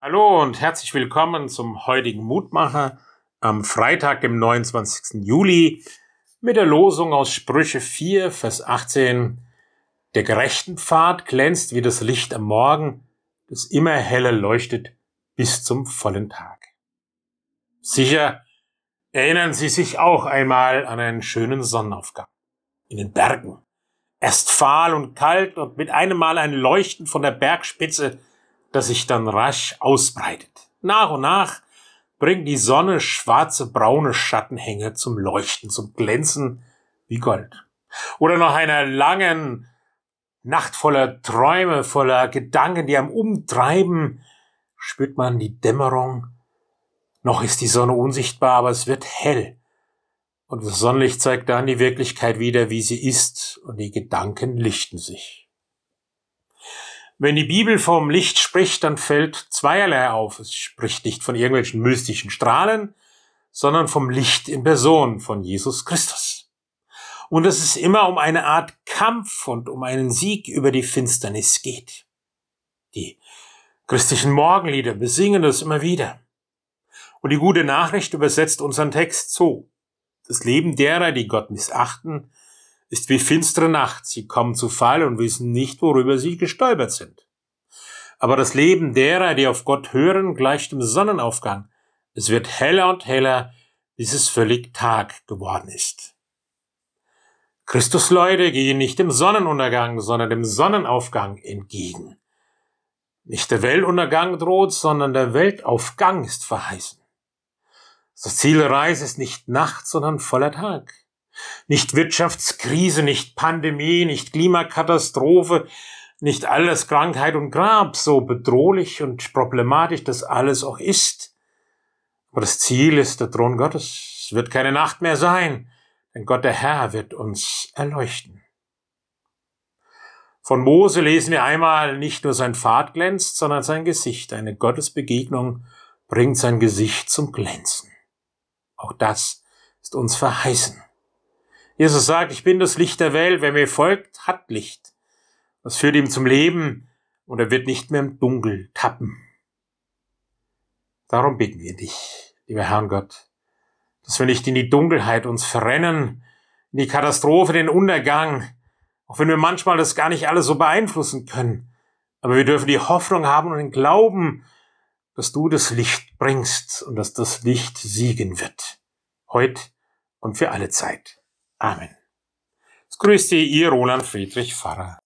Hallo und herzlich willkommen zum heutigen Mutmacher am Freitag, dem 29. Juli, mit der Losung aus Sprüche 4, Vers 18. Der gerechten Pfad glänzt wie das Licht am Morgen, das immer heller leuchtet bis zum vollen Tag. Sicher erinnern Sie sich auch einmal an einen schönen Sonnenaufgang in den Bergen. Erst fahl und kalt und mit einem Mal ein Leuchten von der Bergspitze, das sich dann rasch ausbreitet. Nach und nach bringt die Sonne schwarze braune Schattenhänge zum Leuchten, zum Glänzen wie Gold. Oder nach einer langen Nacht voller Träume, voller Gedanken, die am Umtreiben, spürt man die Dämmerung. Noch ist die Sonne unsichtbar, aber es wird hell. Und das Sonnenlicht zeigt dann die Wirklichkeit wieder, wie sie ist, und die Gedanken lichten sich. Wenn die Bibel vom Licht spricht, dann fällt zweierlei auf. Es spricht nicht von irgendwelchen mystischen Strahlen, sondern vom Licht in Person von Jesus Christus. Und dass es immer um eine Art Kampf und um einen Sieg über die Finsternis geht. Die christlichen Morgenlieder besingen das immer wieder. Und die gute Nachricht übersetzt unseren Text so. Das Leben derer, die Gott missachten, ist wie finstere Nacht. Sie kommen zu Fall und wissen nicht, worüber sie gestolpert sind. Aber das Leben derer, die auf Gott hören, gleicht dem Sonnenaufgang. Es wird heller und heller, bis es völlig Tag geworden ist. Christusleute gehen nicht dem Sonnenuntergang, sondern dem Sonnenaufgang entgegen. Nicht der Weltuntergang droht, sondern der Weltaufgang ist verheißen. Das Ziel der Reise ist nicht Nacht, sondern voller Tag. Nicht Wirtschaftskrise, nicht Pandemie, nicht Klimakatastrophe, nicht alles Krankheit und Grab, so bedrohlich und problematisch das alles auch ist. Aber das Ziel ist der Thron Gottes. Es wird keine Nacht mehr sein, denn Gott der Herr wird uns erleuchten. Von Mose lesen wir einmal, nicht nur sein Pfad glänzt, sondern sein Gesicht. Eine Gottesbegegnung bringt sein Gesicht zum Glänzen. Auch das ist uns verheißen. Jesus sagt, ich bin das Licht der Welt. Wer mir folgt, hat Licht. Das führt ihm zum Leben und er wird nicht mehr im Dunkel tappen. Darum bitten wir dich, lieber Herrn Gott, dass wir nicht in die Dunkelheit uns verrennen, in die Katastrophe, den Untergang, auch wenn wir manchmal das gar nicht alles so beeinflussen können. Aber wir dürfen die Hoffnung haben und den Glauben, dass du das Licht bringst und dass das Licht siegen wird. Heut und für alle Zeit. Amen. Es grüßt Ihr Roland Friedrich Pfarrer.